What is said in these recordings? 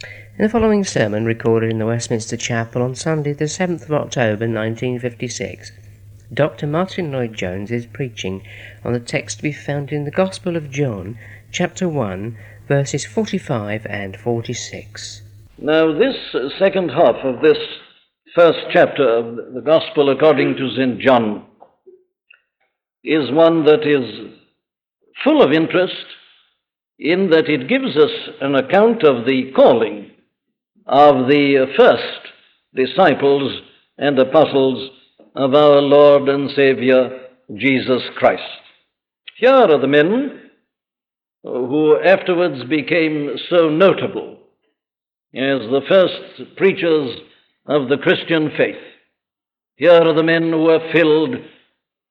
In the following sermon, recorded in the Westminster Chapel on Sunday, the 7th of October 1956, Dr. Martyn Lloyd-Jones is preaching on the text to be found in the Gospel of John, chapter 1, verses 45 and 46. Now, this second half of this first chapter of the Gospel according to St. John is one that is full of interest in that it gives us an account of the calling of the first disciples and apostles of our Lord and Savior Jesus Christ. Here are the men who afterwards became so notable as the first preachers of the Christian faith. Here are the men who were filled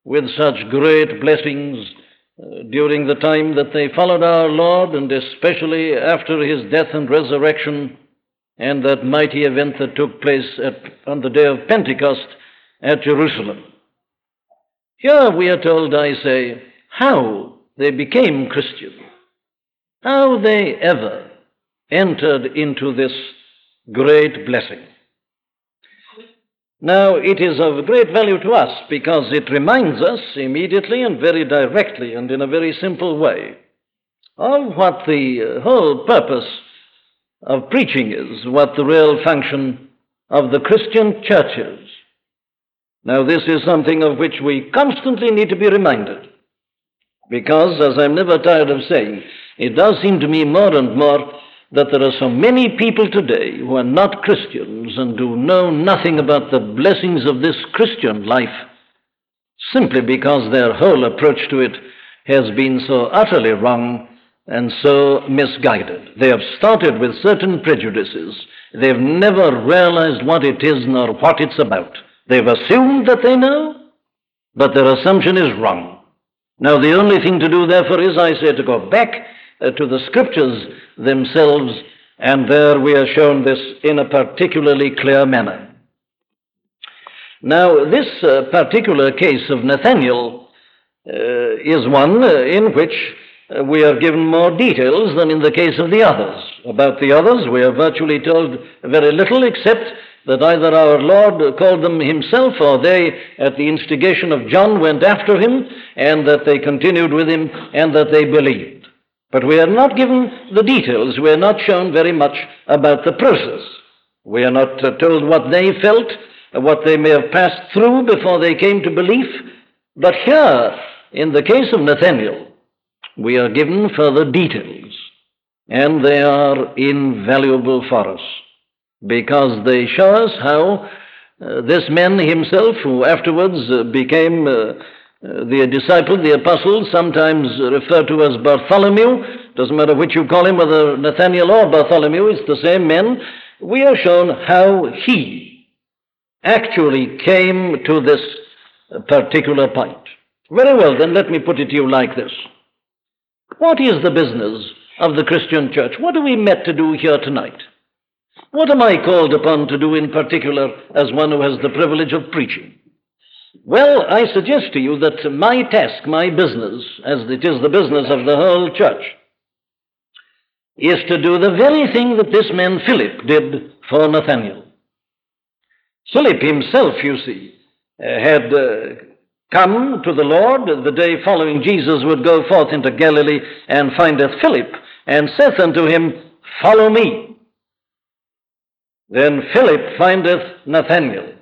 with such great blessings uh, during the time that they followed our Lord, and especially after his death and resurrection, and that mighty event that took place at, on the day of Pentecost at Jerusalem. Here we are told, I say, how they became Christian, how they ever entered into this great blessing. Now, it is of great value to us because it reminds us immediately and very directly and in a very simple way of what the uh, whole purpose of preaching is, what the real function of the Christian church is. Now, this is something of which we constantly need to be reminded because, as I'm never tired of saying, it does seem to me more and more that there are so many people today who are not Christians and who know nothing about the blessings of this Christian life simply because their whole approach to it has been so utterly wrong and so misguided. They have started with certain prejudices. They've never realized what it is nor what it's about. They've assumed that they know, but their assumption is wrong. Now, the only thing to do, therefore, is, I say, to go back to the scriptures themselves, and there we are shown this in a particularly clear manner. Now, this uh, particular case of Nathaniel uh, is one uh, in which uh, we are given more details than in the case of the others. About the others, we are virtually told very little except that either our Lord called them himself or they, at the instigation of John, went after him, and that they continued with him, and that they believed. But we are not given the details. We are not shown very much about the process. We are not uh, told what they felt, uh, what they may have passed through before they came to belief. But here, in the case of Nathaniel, we are given further details, and they are invaluable for us because they show us how uh, this man himself, who afterwards uh, became uh, the disciple, the apostle, sometimes referred to as Bartholomew, doesn't matter which you call him, whether Nathaniel or Bartholomew, it's the same men. We are shown how he actually came to this particular point. Very well, then let me put it to you like this. What is the business of the Christian church? What are we met to do here tonight? What am I called upon to do in particular as one who has the privilege of preaching? Well, I suggest to you that my task, my business, as it is the business of the whole church, is to do the very thing that this man Philip did for Nathaniel. Philip himself, you see, uh, had uh, come to the Lord the day following Jesus would go forth into Galilee and findeth Philip, and saith unto him, Follow me. Then Philip findeth Nathanael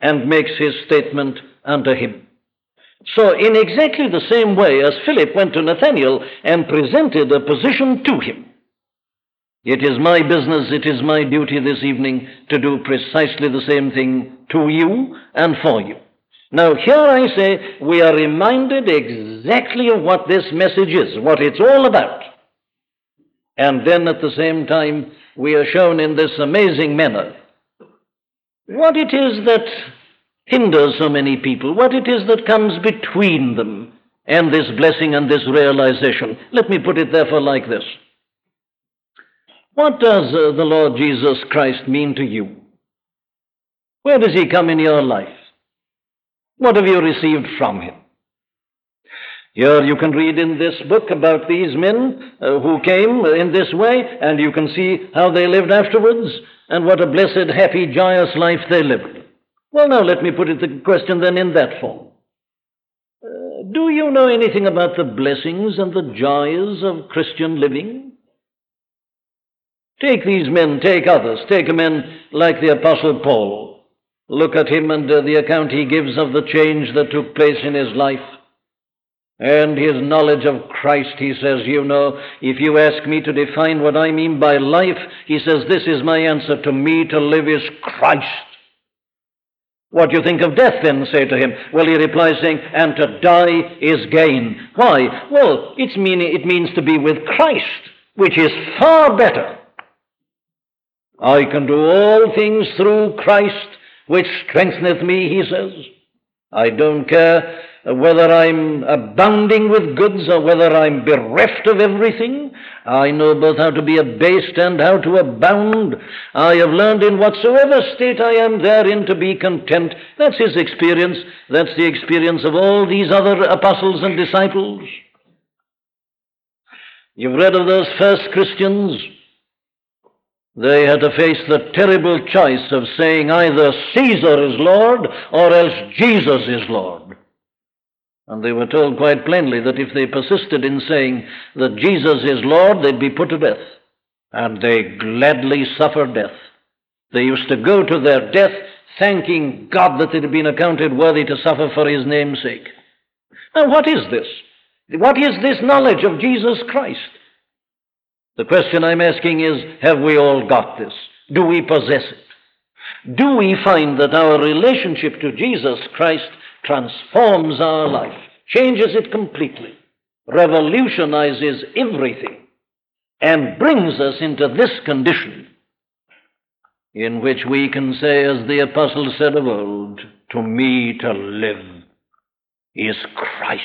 and makes his statement unto him. So, in exactly the same way as Philip went to Nathanael and presented a position to him, it is my business, it is my duty this evening to do precisely the same thing to you and for you. Now, here I say we are reminded exactly of what this message is, what it's all about. And then at the same time, we are shown in this amazing manner what it is that hinders so many people, what it is that comes between them and this blessing and this realization. Let me put it therefore like this What does uh, the Lord Jesus Christ mean to you? Where does he come in your life? What have you received from him? Here you can read in this book about these men uh, who came in this way, and you can see how they lived afterwards, and what a blessed, happy, joyous life they lived. Well, now let me put it the question then in that form. Uh, do you know anything about the blessings and the joys of Christian living? Take these men, take others, take a man like the Apostle Paul. Look at him and uh, the account he gives of the change that took place in his life. And his knowledge of Christ, he says, you know, if you ask me to define what I mean by life, he says, this is my answer. To me, to live is Christ. What do you think of death then? Say to him. Well, he replies saying, and to die is gain. Why? Well, it's meaning, it means to be with Christ, which is far better. I can do all things through Christ, which strengtheneth me, he says. I don't care whether I'm abounding with goods or whether I'm bereft of everything. I know both how to be abased and how to abound. I have learned in whatsoever state I am therein to be content. That's his experience. That's the experience of all these other apostles and disciples. You've read of those first Christians. They had to face the terrible choice of saying either Caesar is Lord or else Jesus is Lord. And they were told quite plainly that if they persisted in saying that Jesus is Lord, they'd be put to death. And they gladly suffered death. They used to go to their death thanking God that they had been accounted worthy to suffer for his name's sake. Now, what is this? What is this knowledge of Jesus Christ? The question I'm asking is have we all got this? Do we possess it? Do we find that our relationship to Jesus Christ transforms our life, changes it completely, revolutionizes everything, and brings us into this condition in which we can say, as the apostle said of old, to me to live is Christ.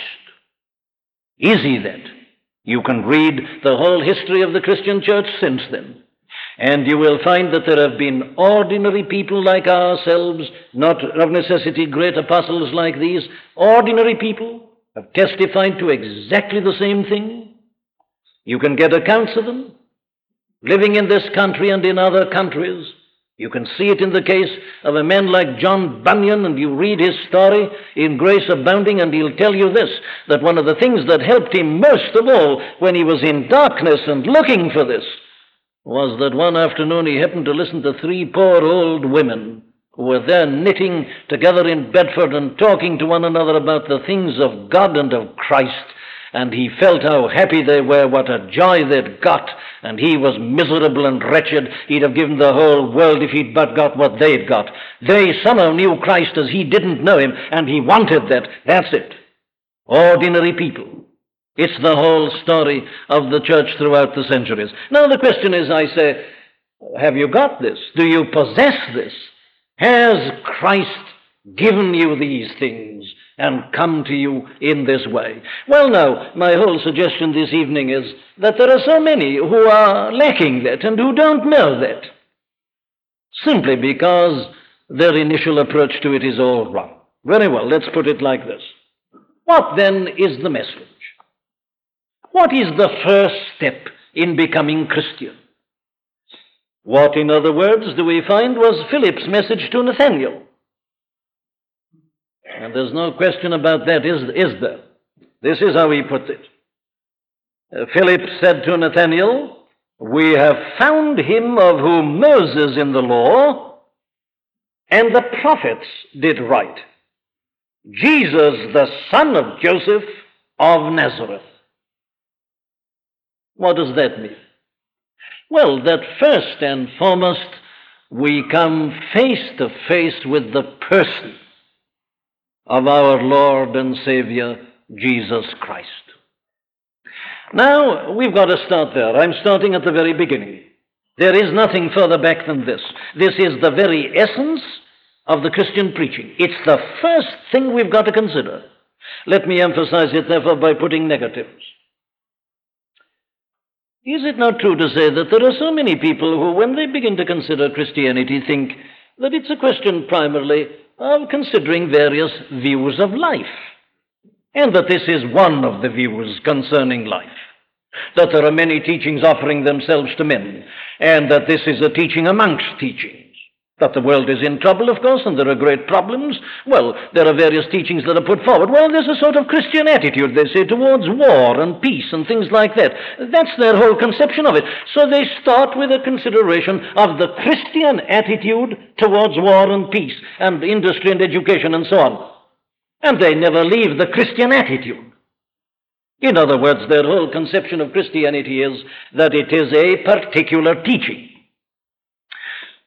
Is he that? You can read the whole history of the Christian church since then. And you will find that there have been ordinary people like ourselves, not of necessity great apostles like these, ordinary people have testified to exactly the same thing. You can get accounts of them living in this country and in other countries. You can see it in the case of a man like John Bunyan, and you read his story in Grace Abounding, and he'll tell you this that one of the things that helped him most of all when he was in darkness and looking for this was that one afternoon he happened to listen to three poor old women who were there knitting together in Bedford and talking to one another about the things of God and of Christ. And he felt how happy they were, what a joy they'd got, and he was miserable and wretched. He'd have given the whole world if he'd but got what they'd got. They somehow knew Christ as he didn't know him, and he wanted that. That's it. Ordinary people. It's the whole story of the church throughout the centuries. Now, the question is I say, have you got this? Do you possess this? Has Christ given you these things and come to you in this way? Well, now, my whole suggestion this evening is that there are so many who are lacking that and who don't know that, simply because their initial approach to it is all wrong. Very well, let's put it like this. What then is the message? What is the first step in becoming Christian? What, in other words, do we find was Philip's message to Nathanael? And there's no question about that, is, is there? This is how he puts it. Uh, Philip said to Nathanael, We have found him of whom Moses in the law and the prophets did write, Jesus, the son of Joseph of Nazareth. What does that mean? Well, that first and foremost, we come face to face with the person of our Lord and Savior, Jesus Christ. Now, we've got to start there. I'm starting at the very beginning. There is nothing further back than this. This is the very essence of the Christian preaching. It's the first thing we've got to consider. Let me emphasize it, therefore, by putting negatives. Is it not true to say that there are so many people who, when they begin to consider Christianity, think that it's a question primarily of considering various views of life? and that this is one of the views concerning life. That there are many teachings offering themselves to men, and that this is a teaching amongst teachings. That the world is in trouble, of course, and there are great problems. Well, there are various teachings that are put forward. Well, there's a sort of Christian attitude, they say, towards war and peace and things like that. That's their whole conception of it. So they start with a consideration of the Christian attitude towards war and peace and industry and education and so on. And they never leave the Christian attitude. In other words, their whole conception of Christianity is that it is a particular teaching.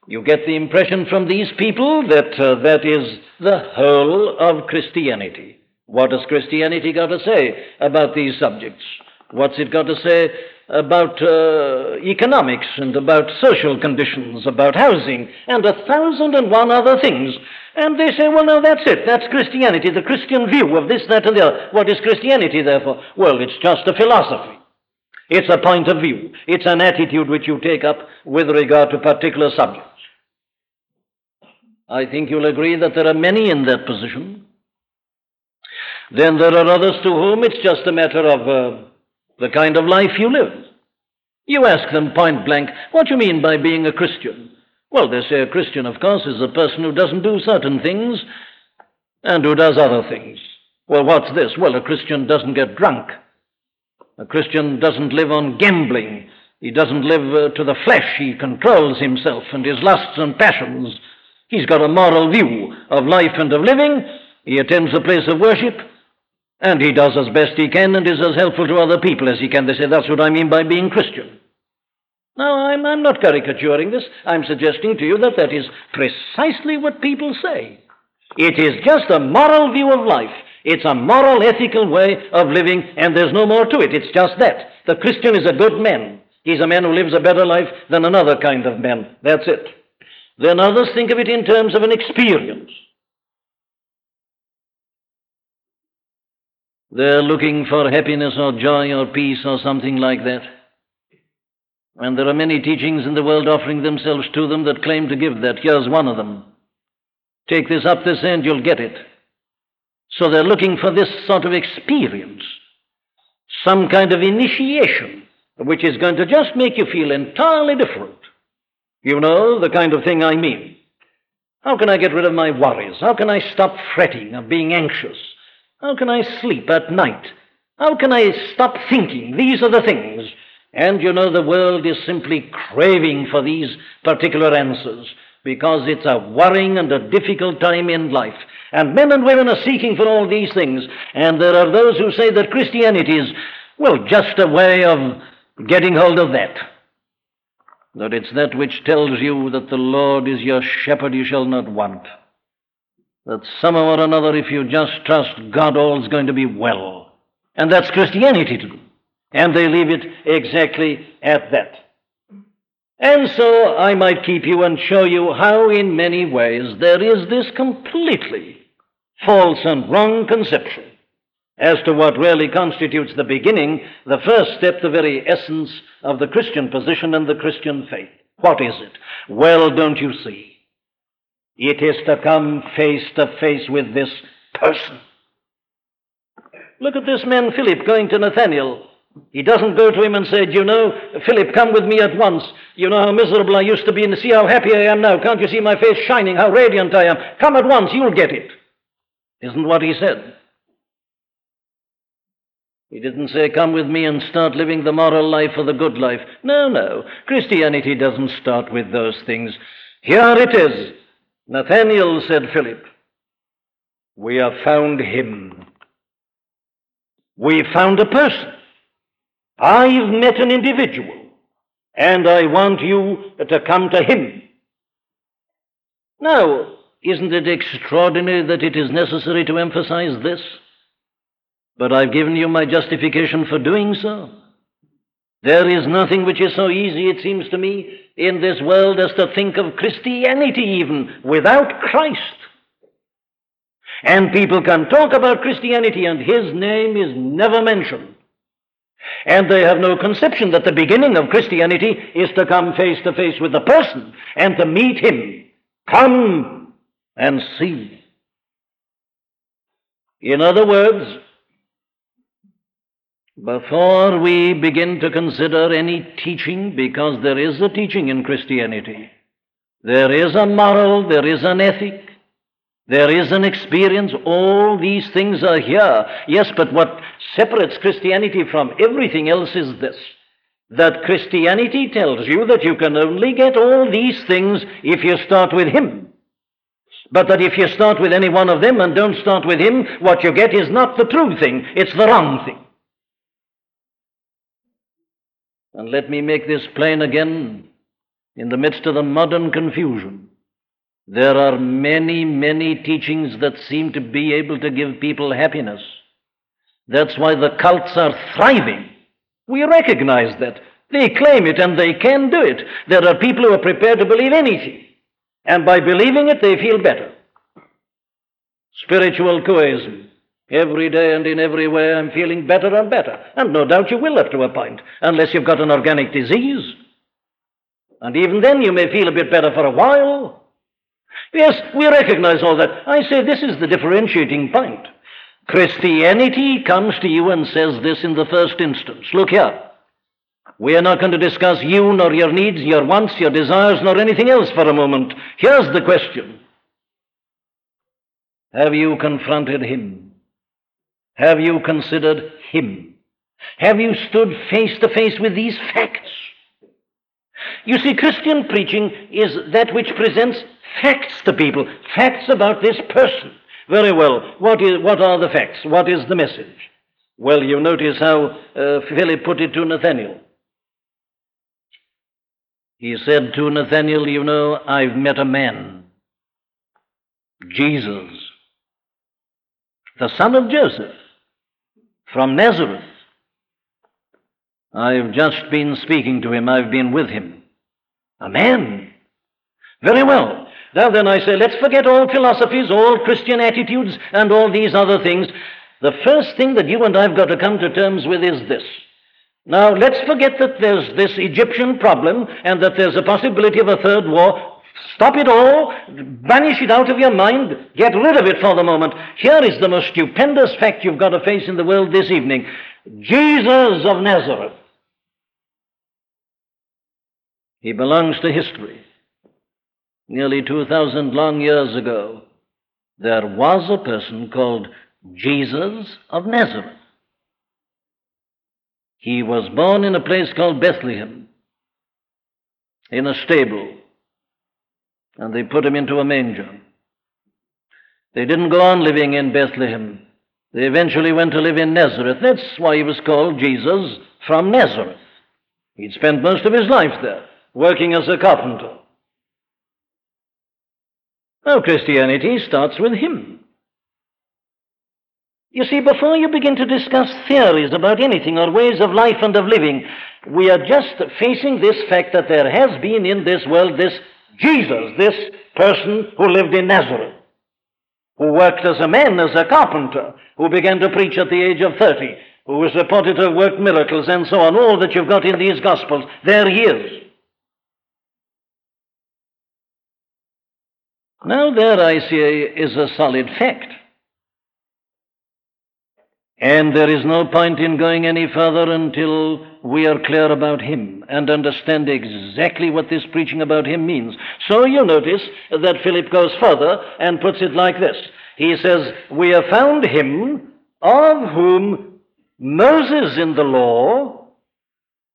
You get the impression from these people that uh, that is the whole of Christianity. What has Christianity got to say about these subjects? What's it got to say about uh, economics and about social conditions, about housing, and a thousand and one other things? And they say, well, no, that's it. That's Christianity, the Christian view of this, that, and the other. What is Christianity, therefore? Well, it's just a philosophy. It's a point of view. It's an attitude which you take up with regard to particular subjects. I think you'll agree that there are many in that position. Then there are others to whom it's just a matter of uh, the kind of life you live. You ask them point blank, what do you mean by being a Christian? Well, they say a Christian, of course, is a person who doesn't do certain things and who does other things. Well, what's this? Well, a Christian doesn't get drunk. A Christian doesn't live on gambling. He doesn't live uh, to the flesh. He controls himself and his lusts and passions. He's got a moral view of life and of living. He attends a place of worship. And he does as best he can and is as helpful to other people as he can. They say, that's what I mean by being Christian. Now, I'm, I'm not caricaturing this. I'm suggesting to you that that is precisely what people say. It is just a moral view of life. It's a moral, ethical way of living, and there's no more to it. It's just that. The Christian is a good man. He's a man who lives a better life than another kind of man. That's it. Then others think of it in terms of an experience. They're looking for happiness or joy or peace or something like that. And there are many teachings in the world offering themselves to them that claim to give that. Here's one of them. Take this up this end, you'll get it. So they're looking for this sort of experience, some kind of initiation, which is going to just make you feel entirely different. You know the kind of thing I mean. How can I get rid of my worries? How can I stop fretting or being anxious? How can I sleep at night? How can I stop thinking? These are the things and you know, the world is simply craving for these particular answers because it's a worrying and a difficult time in life. And men and women are seeking for all these things. And there are those who say that Christianity is, well, just a way of getting hold of that. That it's that which tells you that the Lord is your shepherd, you shall not want. That somehow or another, if you just trust God, all's going to be well. And that's Christianity to do. And they leave it exactly at that. And so I might keep you and show you how, in many ways, there is this completely false and wrong conception as to what really constitutes the beginning, the first step, the very essence of the Christian position and the Christian faith. What is it? Well, don't you see? It is to come face to face with this person. Look at this man Philip going to Nathanael he doesn't go to him and say, You know, Philip, come with me at once. You know how miserable I used to be, and see how happy I am now. Can't you see my face shining, how radiant I am? Come at once, you'll get it. Isn't what he said. He didn't say, Come with me and start living the moral life or the good life. No, no. Christianity doesn't start with those things. Here it is. Nathanael said, Philip, We have found him. We found a person. I've met an individual, and I want you to come to him. Now, isn't it extraordinary that it is necessary to emphasize this? But I've given you my justification for doing so. There is nothing which is so easy, it seems to me, in this world as to think of Christianity even without Christ. And people can talk about Christianity and his name is never mentioned. And they have no conception that the beginning of Christianity is to come face to face with the person and to meet him. Come and see. In other words, Before we begin to consider any teaching, because there is a teaching in Christianity, there is a moral, there is an ethic, there is an experience, all these things are here. Yes, but what separates Christianity from everything else is this that Christianity tells you that you can only get all these things if you start with Him. But that if you start with any one of them and don't start with Him, what you get is not the true thing, it's the wrong thing. And let me make this plain again in the midst of the modern confusion. There are many, many teachings that seem to be able to give people happiness. That's why the cults are thriving. We recognize that. They claim it and they can do it. There are people who are prepared to believe anything. And by believing it, they feel better. Spiritual cohesion. Every day and in every way, I'm feeling better and better. And no doubt you will up to a point, unless you've got an organic disease. And even then, you may feel a bit better for a while. Yes, we recognize all that. I say this is the differentiating point. Christianity comes to you and says this in the first instance. Look here. We are not going to discuss you nor your needs, your wants, your desires, nor anything else for a moment. Here's the question Have you confronted Him? Have you considered Him? Have you stood face to face with these facts? You see, Christian preaching is that which presents facts to people, facts about this person. Very well, what, is, what are the facts? What is the message? Well, you notice how uh, Philip put it to Nathaniel. He said to Nathaniel, You know, I've met a man, Jesus, the son of Joseph, from Nazareth. I've just been speaking to him, I've been with him. A man. Very well. Now then, I say, let's forget all philosophies, all Christian attitudes, and all these other things. The first thing that you and I've got to come to terms with is this. Now, let's forget that there's this Egyptian problem and that there's a possibility of a third war. Stop it all, banish it out of your mind, get rid of it for the moment. Here is the most stupendous fact you've got to face in the world this evening Jesus of Nazareth. He belongs to history. Nearly 2,000 long years ago, there was a person called Jesus of Nazareth. He was born in a place called Bethlehem, in a stable, and they put him into a manger. They didn't go on living in Bethlehem. They eventually went to live in Nazareth. That's why he was called Jesus from Nazareth. He'd spent most of his life there, working as a carpenter. Now, Christianity starts with him. You see, before you begin to discuss theories about anything or ways of life and of living, we are just facing this fact that there has been in this world this Jesus, this person who lived in Nazareth, who worked as a man, as a carpenter, who began to preach at the age of 30, who was reported to have worked miracles and so on, all that you've got in these Gospels. There he is. Now, there I say is a solid fact. And there is no point in going any further until we are clear about Him and understand exactly what this preaching about Him means. So you notice that Philip goes further and puts it like this He says, We have found Him of whom Moses in the law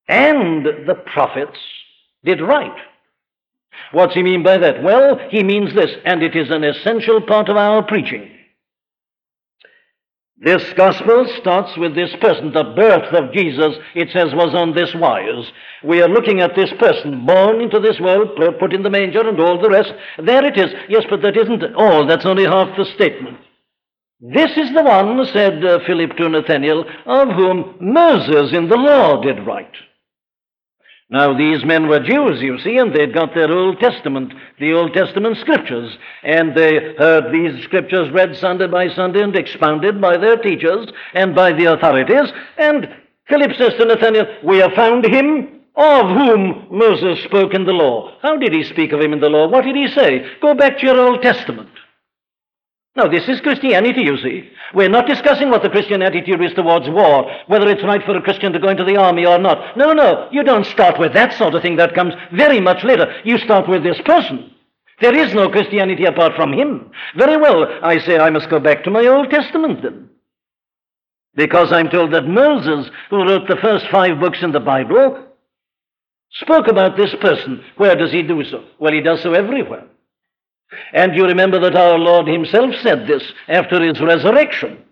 and the prophets did write. What's he mean by that? Well, he means this, and it is an essential part of our preaching. This gospel starts with this person. The birth of Jesus, it says, was on this wise. We are looking at this person, born into this world, put in the manger, and all the rest. There it is. Yes, but that isn't all. That's only half the statement. This is the one, said uh, Philip to Nathanael, of whom Moses in the law did write. Now, these men were Jews, you see, and they'd got their Old Testament, the Old Testament scriptures, and they heard these scriptures read Sunday by Sunday and expounded by their teachers and by the authorities. And Philip says to Nathanael, We have found him of whom Moses spoke in the law. How did he speak of him in the law? What did he say? Go back to your Old Testament. Now, this is Christianity, you see. We're not discussing what the Christian attitude is towards war, whether it's right for a Christian to go into the army or not. No, no, you don't start with that sort of thing. That comes very much later. You start with this person. There is no Christianity apart from him. Very well, I say I must go back to my Old Testament then. Because I'm told that Moses, who wrote the first five books in the Bible, spoke about this person. Where does he do so? Well, he does so everywhere. And you remember that our Lord himself said this after his resurrection.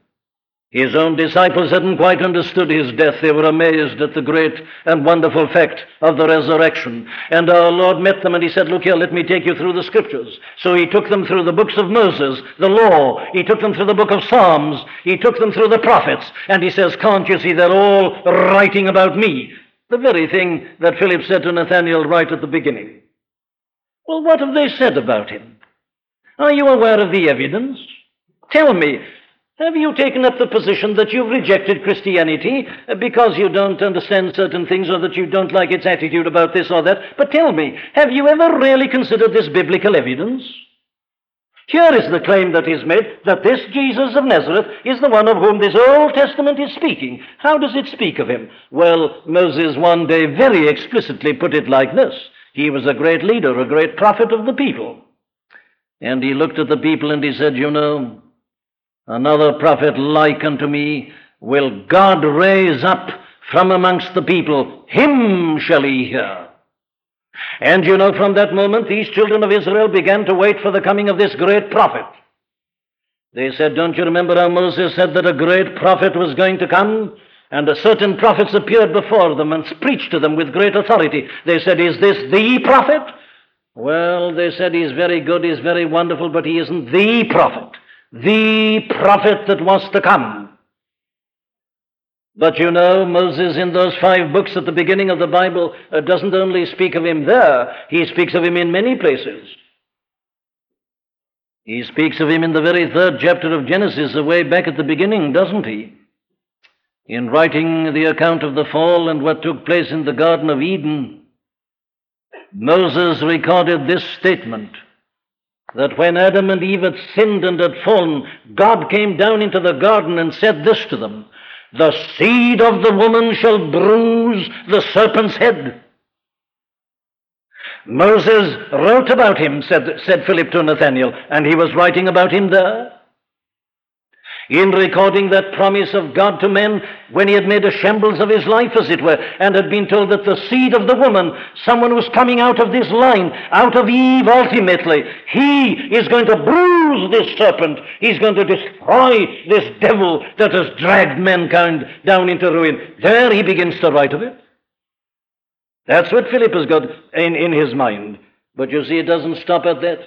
His own disciples hadn't quite understood his death. They were amazed at the great and wonderful fact of the resurrection. And our Lord met them and he said, Look here, let me take you through the scriptures. So he took them through the books of Moses, the law. He took them through the book of Psalms. He took them through the prophets. And he says, Can't you see they're all writing about me? The very thing that Philip said to Nathanael right at the beginning. Well, what have they said about him? Are you aware of the evidence? Tell me, have you taken up the position that you've rejected Christianity because you don't understand certain things or that you don't like its attitude about this or that? But tell me, have you ever really considered this biblical evidence? Here is the claim that is made that this Jesus of Nazareth is the one of whom this Old Testament is speaking. How does it speak of him? Well, Moses one day very explicitly put it like this He was a great leader, a great prophet of the people. And he looked at the people and he said, You know, another prophet like unto me will God raise up from amongst the people. Him shall ye hear. And you know, from that moment, these children of Israel began to wait for the coming of this great prophet. They said, Don't you remember how Moses said that a great prophet was going to come? And a certain prophets appeared before them and preached to them with great authority. They said, Is this the prophet? Well, they said he's very good, he's very wonderful, but he isn't the prophet, the prophet that was to come. But you know, Moses, in those five books at the beginning of the Bible, uh, doesn't only speak of him there, he speaks of him in many places. He speaks of him in the very third chapter of Genesis, away back at the beginning, doesn't he? In writing the account of the fall and what took place in the Garden of Eden, Moses recorded this statement that when Adam and Eve had sinned and had fallen, God came down into the garden and said this to them The seed of the woman shall bruise the serpent's head. Moses wrote about him, said, said Philip to Nathanael, and he was writing about him there in recording that promise of God to men when he had made a shambles of his life, as it were, and had been told that the seed of the woman, someone was coming out of this line, out of Eve ultimately, he is going to bruise this serpent. He's going to destroy this devil that has dragged mankind down into ruin. There he begins to write of it. That's what Philip has got in, in his mind. But you see, it doesn't stop at that.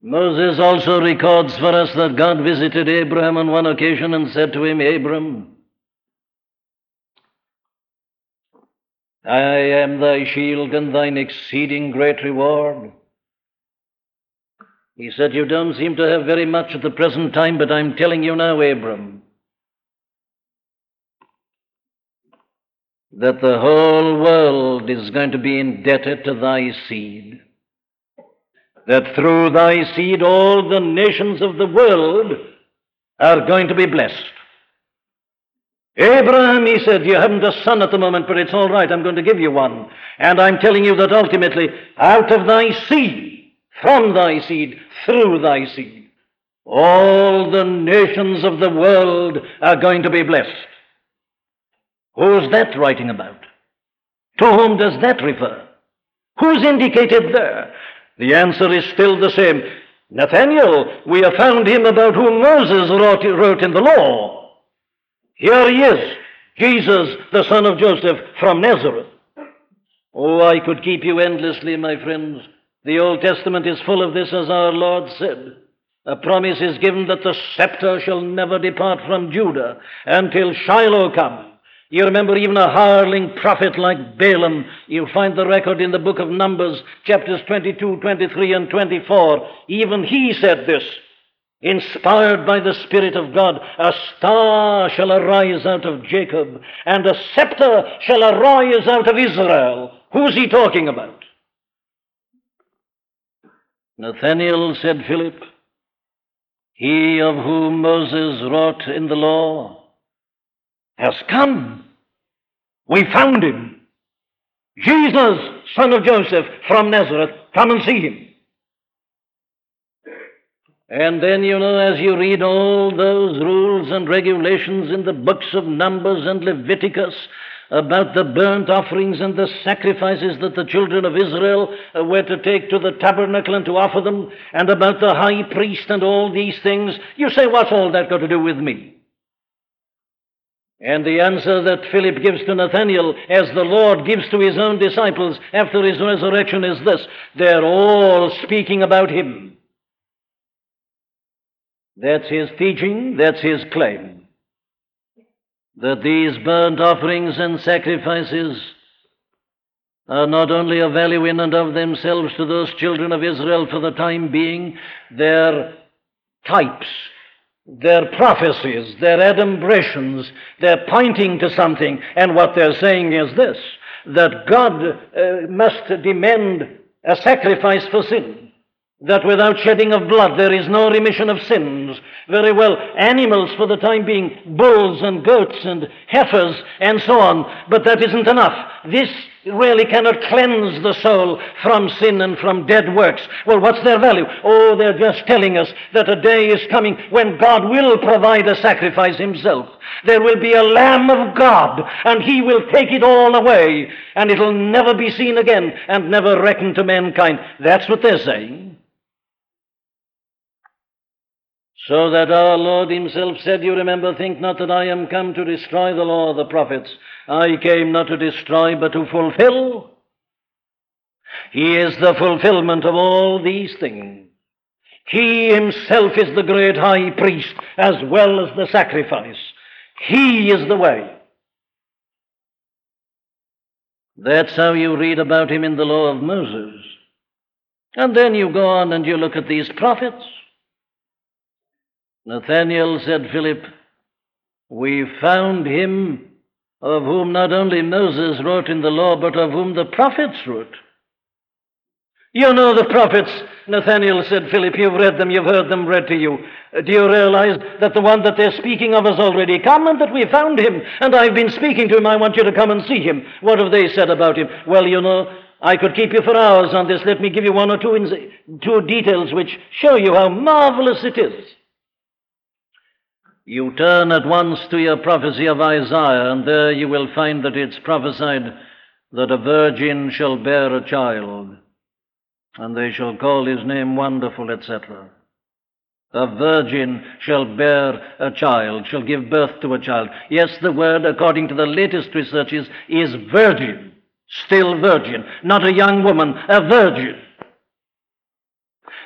Moses also records for us that God visited Abraham on one occasion and said to him, Abram, I am thy shield and thine exceeding great reward. He said, You don't seem to have very much at the present time, but I'm telling you now, Abram, that the whole world is going to be indebted to thy seed that through thy seed all the nations of the world are going to be blessed. Abraham, he said, you haven't a son at the moment, but it's all right, I'm going to give you one. And I'm telling you that ultimately, out of thy seed, from thy seed, through thy seed, all the nations of the world are going to be blessed. Who's that writing about? To whom does that refer? Who's indicated there? The answer is still the same. Nathaniel, we have found him about whom Moses wrote, wrote in the law. Here he is, Jesus, the son of Joseph from Nazareth. Oh, I could keep you endlessly, my friends. The Old Testament is full of this, as our Lord said. A promise is given that the scepter shall never depart from Judah until Shiloh come. You remember even a hireling prophet like Balaam. You'll find the record in the book of Numbers, chapters 22, 23, and 24. Even he said this. Inspired by the Spirit of God, a star shall arise out of Jacob, and a scepter shall arise out of Israel. Who's he talking about? Nathanael said, Philip, he of whom Moses wrote in the law, has come. We found him. Jesus, son of Joseph from Nazareth, come and see him. And then, you know, as you read all those rules and regulations in the books of Numbers and Leviticus about the burnt offerings and the sacrifices that the children of Israel uh, were to take to the tabernacle and to offer them, and about the high priest and all these things, you say, what's all that got to do with me? And the answer that Philip gives to Nathanael, as the Lord gives to his own disciples after his resurrection, is this they're all speaking about him. That's his teaching, that's his claim. That these burnt offerings and sacrifices are not only of value in and of themselves to those children of Israel for the time being, they're types, they're prophecies, they're adumbrations, they're pointing to something, and what they're saying is this that God uh, must demand a sacrifice for sin that without shedding of blood there is no remission of sins. Very well, animals for the time being, bulls and goats and heifers and so on, but that isn't enough. This really cannot cleanse the soul from sin and from dead works. Well, what's their value? Oh, they're just telling us that a day is coming when God will provide a sacrifice himself. There will be a Lamb of God, and he will take it all away, and it'll never be seen again and never reckoned to mankind. That's what they're saying. So that our Lord Himself said, You remember, think not that I am come to destroy the law of the prophets. I came not to destroy, but to fulfill. He is the fulfillment of all these things. He Himself is the great high priest as well as the sacrifice. He is the way. That's how you read about Him in the law of Moses. And then you go on and you look at these prophets. Nathanael said, Philip, we found him of whom not only Moses wrote in the law, but of whom the prophets wrote. You know the prophets, Nathanael said, Philip, you've read them, you've heard them read to you. Uh, do you realize that the one that they're speaking of has already come and that we found him? And I've been speaking to him. I want you to come and see him. What have they said about him? Well, you know, I could keep you for hours on this. Let me give you one or two, two details which show you how marvelous it is. You turn at once to your prophecy of Isaiah, and there you will find that it's prophesied that a virgin shall bear a child, and they shall call his name Wonderful, etc. A virgin shall bear a child, shall give birth to a child. Yes, the word, according to the latest researches, is virgin, still virgin, not a young woman, a virgin.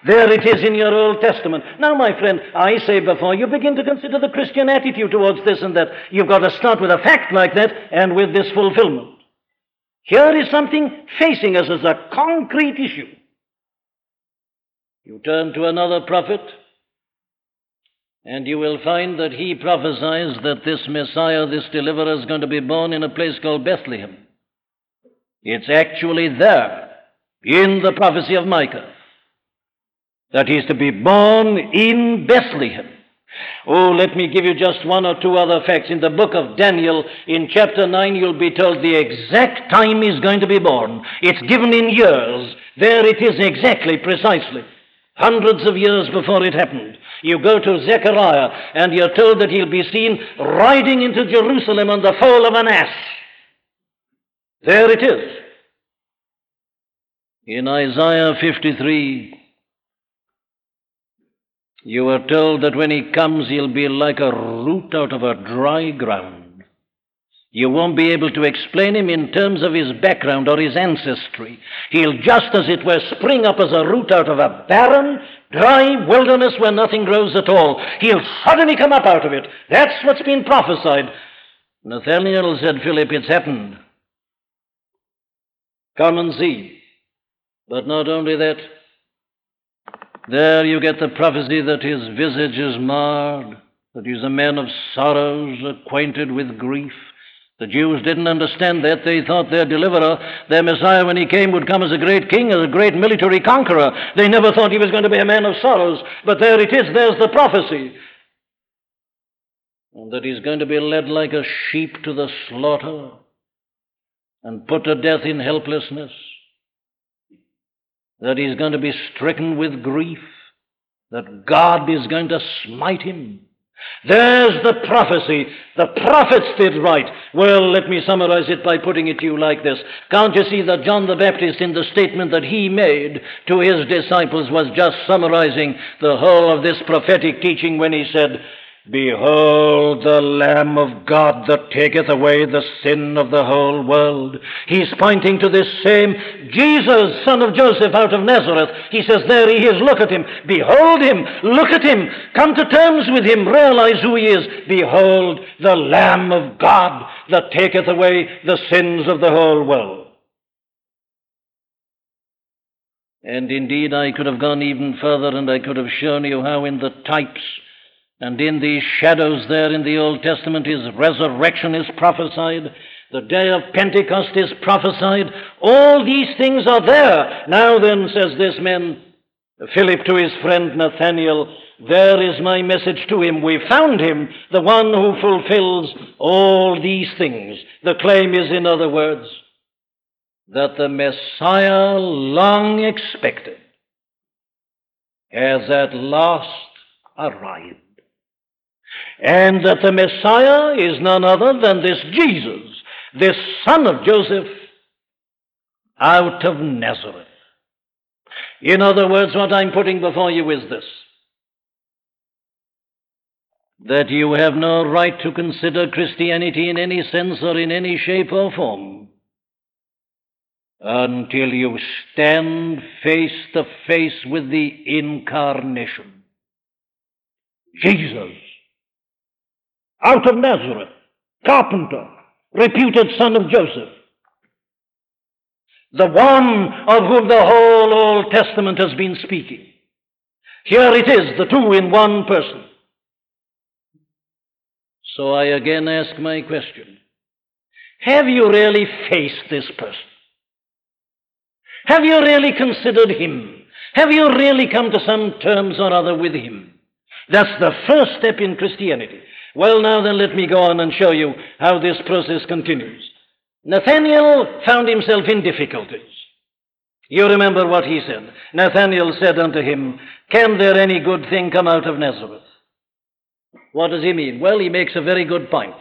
There it is in your Old Testament. Now, my friend, I say before you begin to consider the Christian attitude towards this and that, you've got to start with a fact like that and with this fulfillment. Here is something facing us as a concrete issue. You turn to another prophet, and you will find that he prophesies that this Messiah, this deliverer, is going to be born in a place called Bethlehem. It's actually there, in the prophecy of Micah that he is to be born in Bethlehem. Oh, let me give you just one or two other facts. In the book of Daniel, in chapter 9, you'll be told the exact time he's going to be born. It's given in years. There it is exactly, precisely. Hundreds of years before it happened. You go to Zechariah, and you're told that he'll be seen riding into Jerusalem on the foal of an ass. There it is. In Isaiah 53, you are told that when he comes, he'll be like a root out of a dry ground. You won't be able to explain him in terms of his background or his ancestry. He'll just as it were spring up as a root out of a barren, dry wilderness where nothing grows at all. He'll suddenly come up out of it. That's what's been prophesied. Nathaniel said, Philip, it's happened. Come and see. But not only that, there you get the prophecy that his visage is marred, that he's a man of sorrows, acquainted with grief, The Jews didn't understand that. They thought their deliverer, their Messiah, when he came, would come as a great king, as a great military conqueror. They never thought he was going to be a man of sorrows. But there it is, there's the prophecy. And that he's going to be led like a sheep to the slaughter and put to death in helplessness. That he's going to be stricken with grief. That God is going to smite him there's the prophecy. The prophets did right. Well, let me summarize it by putting it to you like this. Can't you see that John the Baptist, in the statement that he made to his disciples, was just summarizing the whole of this prophetic teaching when he said, Behold the Lamb of God that taketh away the sin of the whole world. He's pointing to this same Jesus, son of Joseph out of Nazareth. He says, There he is, look at him. Behold him, look at him. Come to terms with him, realize who he is. Behold the Lamb of God that taketh away the sins of the whole world. And indeed, I could have gone even further and I could have shown you how in the types and in these shadows there in the Old Testament, his resurrection is prophesied. The day of Pentecost is prophesied. All these things are there. Now then, says this man, Philip to his friend Nathanael, there is my message to him. We found him, the one who fulfills all these things. The claim is, in other words, that the Messiah long expected has at last arrived and that the Messiah is none other than this Jesus, this son of Joseph, out of Nazareth. In other words, what I'm putting before you is this that you have no right to consider Christianity in any sense or in any shape or form until you stand face to face with the incarnation. Jesus out of Nazareth, carpenter, reputed son of Joseph. The one of whom the whole Old Testament has been speaking. Here it is, the two in one person. So I again ask my question Have you really faced this person? Have you really considered him? Have you really come to some terms or other with him? That's the first step in Christianity. Well, now then, let me go on and show you how this process continues. Nathanael found himself in difficulties. You remember what he said. Nathanael said unto him, Can there any good thing come out of Nazareth? What does he mean? Well, he makes a very good point.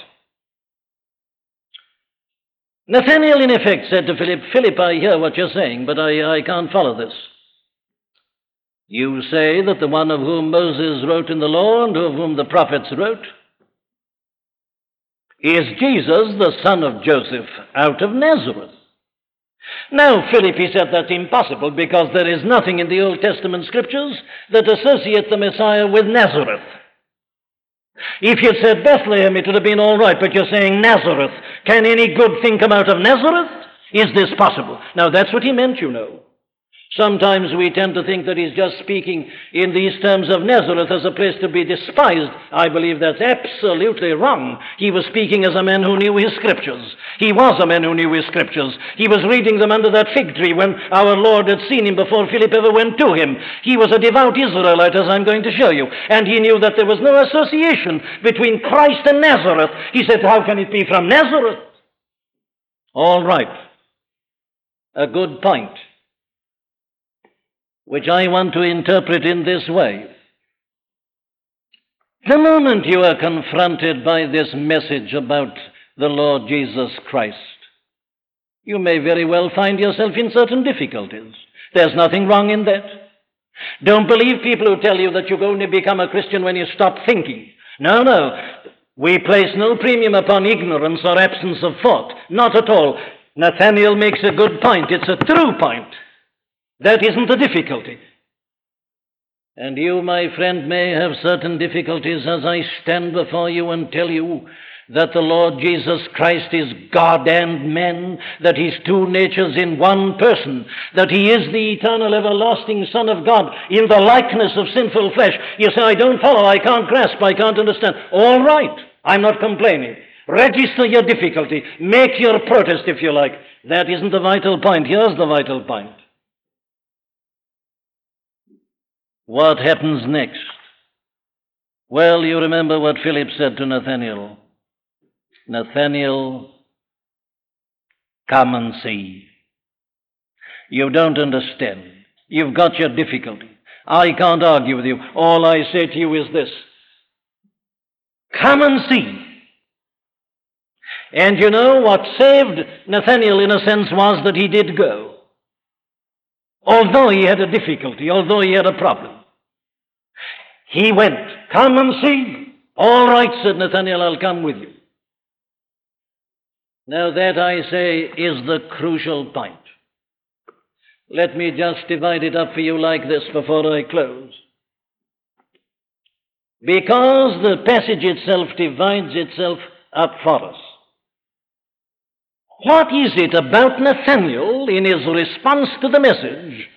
Nathanael, in effect, said to Philip, Philip, I hear what you're saying, but I, I can't follow this. You say that the one of whom Moses wrote in the law and of whom the prophets wrote is Jesus, the son of Joseph, out of Nazareth. Now, Philip, he said that's impossible because there is nothing in the Old Testament scriptures that associate the Messiah with Nazareth. If you'd said Bethlehem, it would have been all right, but you're saying Nazareth. Can any good thing come out of Nazareth? Is this possible? Now, that's what he meant, you know. Sometimes we tend to think that he's just speaking in these terms of Nazareth as a place to be despised. I believe that's absolutely wrong. He was speaking as a man who knew his scriptures. He was a man who knew his scriptures. He was reading them under that fig tree when our Lord had seen him before Philip ever went to him. He was a devout Israelite, as I'm going to show you, and he knew that there was no association between Christ and Nazareth. He said, How can it be from Nazareth? All right. A good point which I want to interpret in this way. The moment you are confronted by this message about the Lord Jesus Christ, you may very well find yourself in certain difficulties. There's nothing wrong in that. Don't believe people who tell you that you only become a Christian when you stop thinking. No, no. We place no premium upon ignorance or absence of thought. Not at all. Nathanael makes a good point. It's a true point. That isn't the difficulty. And you, my friend, may have certain difficulties as I stand before you and tell you that the Lord Jesus Christ is God and man, that He's two natures in one person, that He is the eternal, everlasting Son of God in the likeness of sinful flesh. You say, I don't follow, I can't grasp, I can't understand. All right, I'm not complaining. Register your difficulty. Make your protest, if you like. That isn't the vital point. Here's the vital point. What happens next? Well, you remember what Philip said to Nathanael Nathanael, come and see. You don't understand. You've got your difficulty. I can't argue with you. All I say to you is this Come and see. And you know what saved Nathanael, in a sense, was that he did go. Although he had a difficulty, although he had a problem. He went. Come and see. All right, said Nathanael, I'll come with you. Now, that I say is the crucial point. Let me just divide it up for you like this before I close. Because the passage itself divides itself up for us. What is it about Nathanael in his response to the message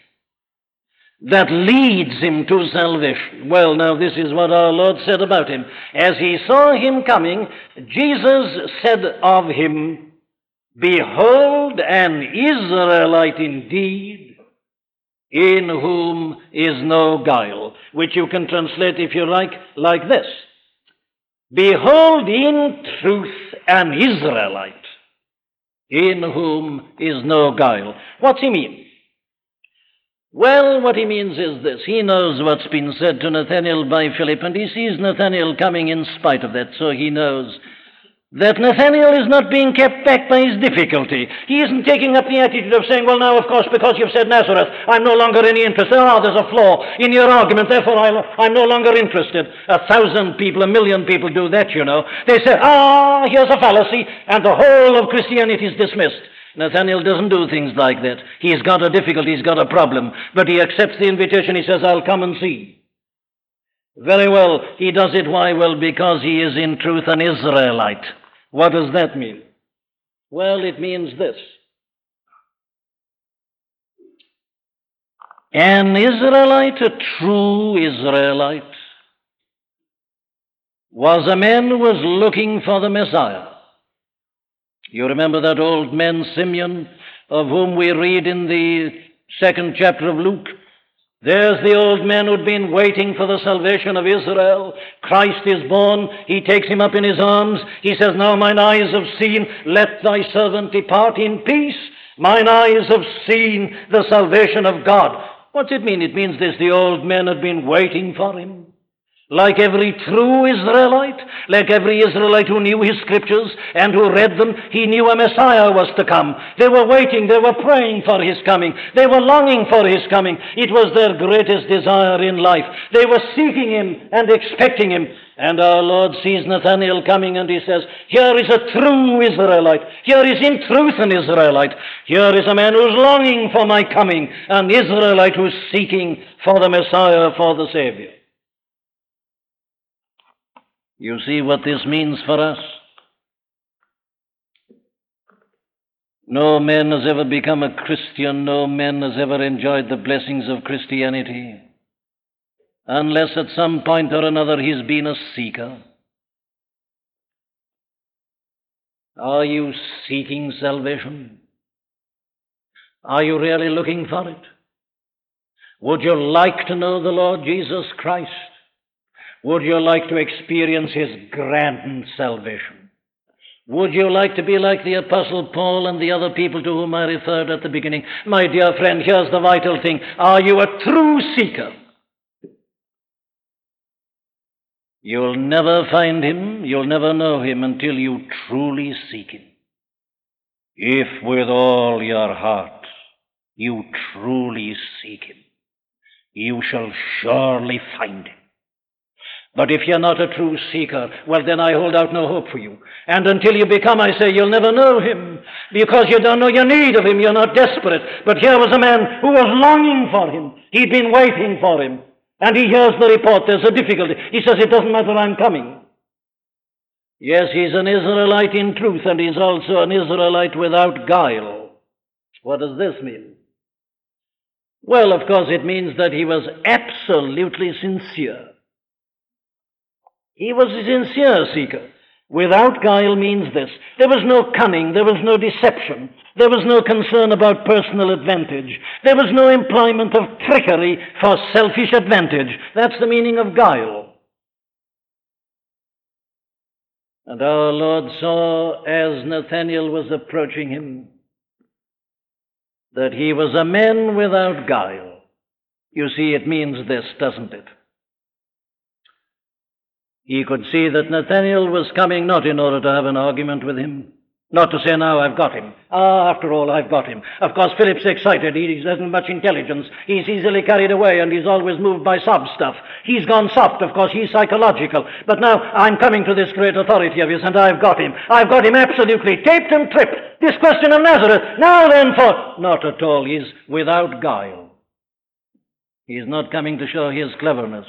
that leads him to salvation? Well, now, this is what our Lord said about him. As he saw him coming, Jesus said of him, Behold, an Israelite indeed, in whom is no guile, which you can translate, if you like, like this Behold, in truth, an Israelite, in whom is no guile. What's he mean? Well, what he means is this. He knows what's been said to Nathanael by Philip, and he sees Nathanael coming in spite of that, so he knows that Nathanael is not being kept back by his difficulty. He isn't taking up the attitude of saying, well, now, of course, because you've said Nazareth, I'm no longer any interested. Ah, there's a flaw in your argument, therefore I'm no longer interested. A thousand people, a million people do that, you know. They say, ah, here's a fallacy, and the whole of Christianity is dismissed. Nathanael doesn't do things like that. He's got a difficulty, he's got a problem, but he accepts the invitation. He says, I'll come and see. Very well. He does it why? Well, because he is in truth an Israelite. What does that mean? Well, it means this. An Israelite, a true Israelite, was a man who was looking for the Messiah. You remember that old man Simeon, of whom we read in the second chapter of Luke? There's the old man who'd been waiting for the salvation of Israel. Christ is born. He takes him up in his arms. He says, Now mine eyes have seen. Let thy servant depart in peace. Mine eyes have seen the salvation of God. What's it mean? It means this the old man had been waiting for him. Like every true Israelite, like every Israelite who knew his scriptures and who read them, he knew a Messiah was to come. They were waiting, they were praying for his coming, they were longing for his coming. It was their greatest desire in life. They were seeking him and expecting him. And our Lord sees Nathanael coming and he says, Here is a true Israelite. Here is in truth an Israelite. Here is a man who's longing for my coming, an Israelite who's seeking for the Messiah, for the Savior. You see what this means for us? No man has ever become a Christian, no man has ever enjoyed the blessings of Christianity, unless at some point or another he's been a seeker. Are you seeking salvation? Are you really looking for it? Would you like to know the Lord Jesus Christ? Would you like to experience his grand salvation? Would you like to be like the Apostle Paul and the other people to whom I referred at the beginning? My dear friend, here's the vital thing. Are you a true seeker? You'll never find him, you'll never know him until you truly seek him. If with all your heart you truly seek him, you shall surely find him. But if you're not a true seeker, well, then I hold out no hope for you. And until you become, I say, you'll never know him because you don't know your need of him. You're not desperate. But here was a man who was longing for him. He'd been waiting for him. And he hears the report. There's a difficulty. He says, It doesn't matter, I'm coming. Yes, he's an Israelite in truth, and he's also an Israelite without guile. What does this mean? Well, of course, it means that he was absolutely sincere. He was a sincere seeker. Without guile means this. There was no cunning, there was no deception, there was no concern about personal advantage, there was no employment of trickery for selfish advantage. That's the meaning of guile. And our Lord saw as Nathanael was approaching him that he was a man without guile. You see, it means this, doesn't it? He could see that Nathanael was coming not in order to have an argument with him, not to say, now I've got him. Ah, after all, I've got him. Of course, Philip's excited. He hasn't much intelligence. He's easily carried away, and he's always moved by sob stuff. He's gone soft, of course. He's psychological. But now I'm coming to this great authority of his, and I've got him. I've got him absolutely taped and tripped. This question of Nazareth. Now then, for. Not at all. He's without guile. He's not coming to show his cleverness.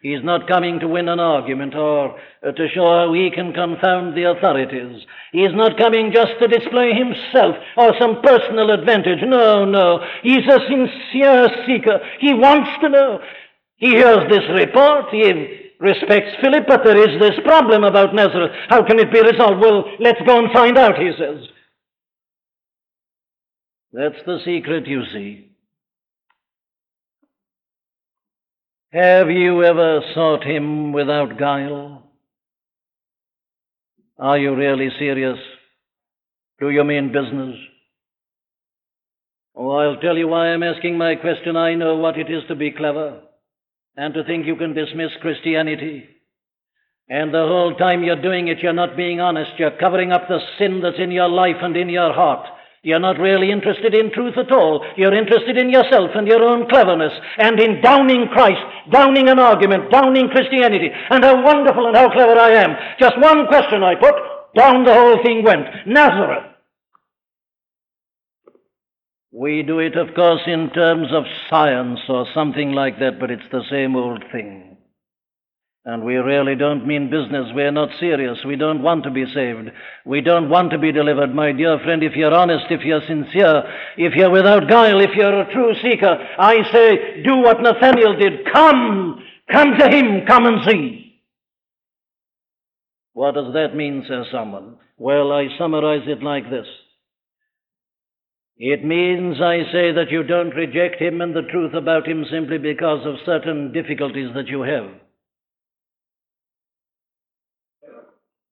He's not coming to win an argument or uh, to show how he can confound the authorities. He's not coming just to display himself or some personal advantage. No, no. He's a sincere seeker. He wants to know. He hears this report. He respects Philip, but there is this problem about Nazareth. How can it be resolved? Well, let's go and find out, he says. That's the secret, you see. Have you ever sought him without guile? Are you really serious? Do you mean business? Oh, I'll tell you why I'm asking my question. I know what it is to be clever and to think you can dismiss Christianity. And the whole time you're doing it, you're not being honest. You're covering up the sin that's in your life and in your heart. You're not really interested in truth at all. You're interested in yourself and your own cleverness and in downing Christ, downing an argument, downing Christianity, and how wonderful and how clever I am. Just one question I put, down the whole thing went. Nazareth. We do it, of course, in terms of science or something like that, but it's the same old thing. And we really don't mean business. We're not serious. We don't want to be saved. We don't want to be delivered. My dear friend, if you're honest, if you're sincere, if you're without guile, if you're a true seeker, I say, do what Nathanael did. Come! Come to him! Come and see! What does that mean, says someone? Well, I summarize it like this. It means, I say, that you don't reject him and the truth about him simply because of certain difficulties that you have.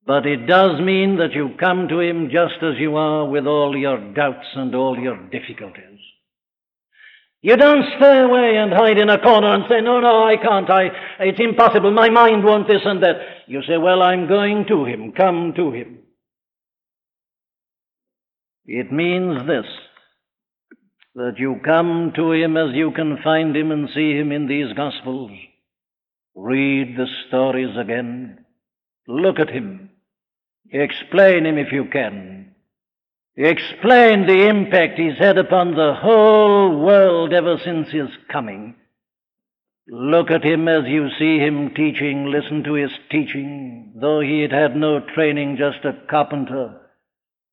But it does mean that you come to Him just as you are with all your doubts and all your difficulties. You don't stay away and hide in a corner and say, no, no, I can't, I, it's impossible, my mind won't this and that. You say, well, I'm going to Him, come to Him. It means this, that you come to Him as you can find Him and see Him in these Gospels. Read the stories again. Look at Him. Explain him if you can. Explain the impact he's had upon the whole world ever since his coming. Look at him as you see him teaching. Listen to his teaching. Though he had had no training, just a carpenter.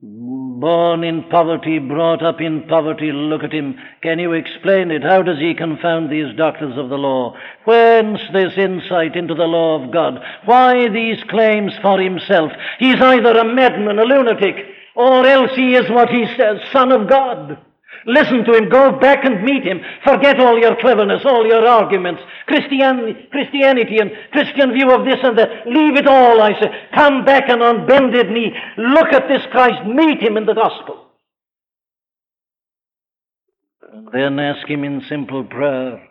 Born in poverty, brought up in poverty, look at him. Can you explain it? How does he confound these doctors of the law? Whence this insight into the law of God? Why these claims for himself? He's either a madman, a lunatic, or else he is what he says, Son of God. Listen to him. Go back and meet him. Forget all your cleverness, all your arguments, Christian, Christianity and Christian view of this and that. Leave it all, I say. Come back and on bended knee, look at this Christ. Meet him in the gospel. Then ask him in simple prayer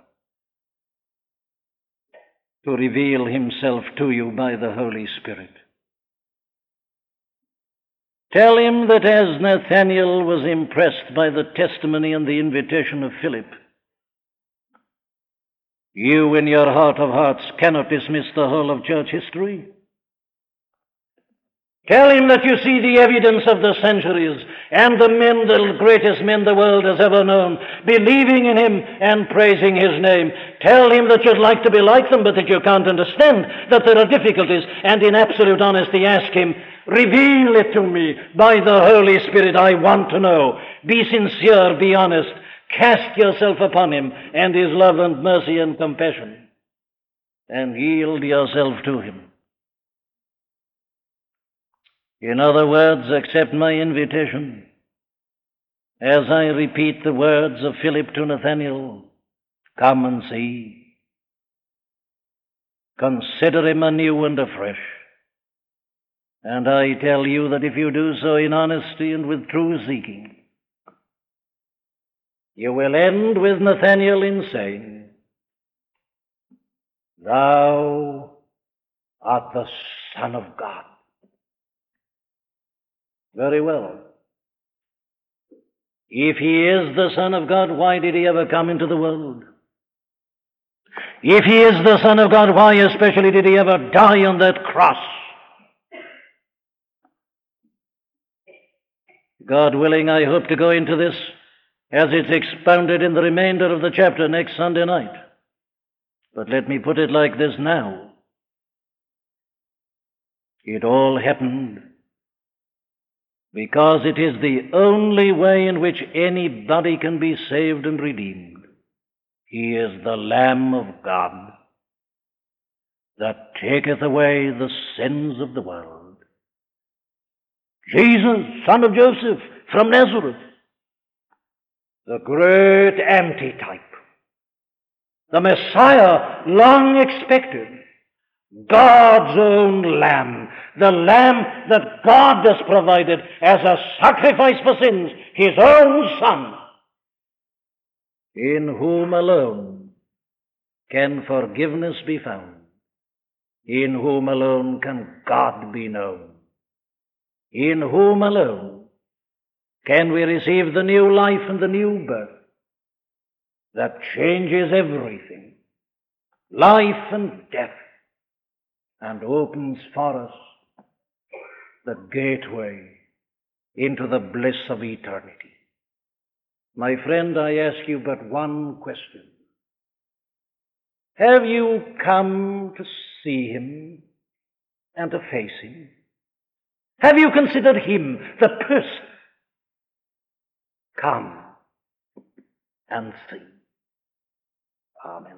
to reveal himself to you by the Holy Spirit. Tell him that as Nathanael was impressed by the testimony and the invitation of Philip, you in your heart of hearts cannot dismiss the whole of church history. Tell him that you see the evidence of the centuries and the men, the greatest men the world has ever known, believing in him and praising his name. Tell him that you'd like to be like them, but that you can't understand, that there are difficulties, and in absolute honesty ask him, Reveal it to me by the Holy Spirit. I want to know. Be sincere, be honest. Cast yourself upon Him and His love and mercy and compassion, and yield yourself to Him. In other words, accept my invitation as I repeat the words of Philip to Nathanael Come and see. Consider him anew and afresh. And I tell you that if you do so in honesty and with true seeking, you will end with Nathanael in saying, Thou art the Son of God. Very well. If he is the Son of God, why did he ever come into the world? If he is the Son of God, why especially did he ever die on that cross? God willing, I hope to go into this as it's expounded in the remainder of the chapter next Sunday night. But let me put it like this now. It all happened because it is the only way in which anybody can be saved and redeemed. He is the Lamb of God that taketh away the sins of the world. Jesus, son of Joseph, from Nazareth, the great antitype, the Messiah long expected, God's own Lamb, the Lamb that God has provided as a sacrifice for sins, His own Son, in whom alone can forgiveness be found, in whom alone can God be known, in whom alone can we receive the new life and the new birth that changes everything, life and death and opens for us the gateway into the bliss of eternity. My friend, I ask you but one question. Have you come to see him and to face him? Have you considered him, the person? Come and see. Amen.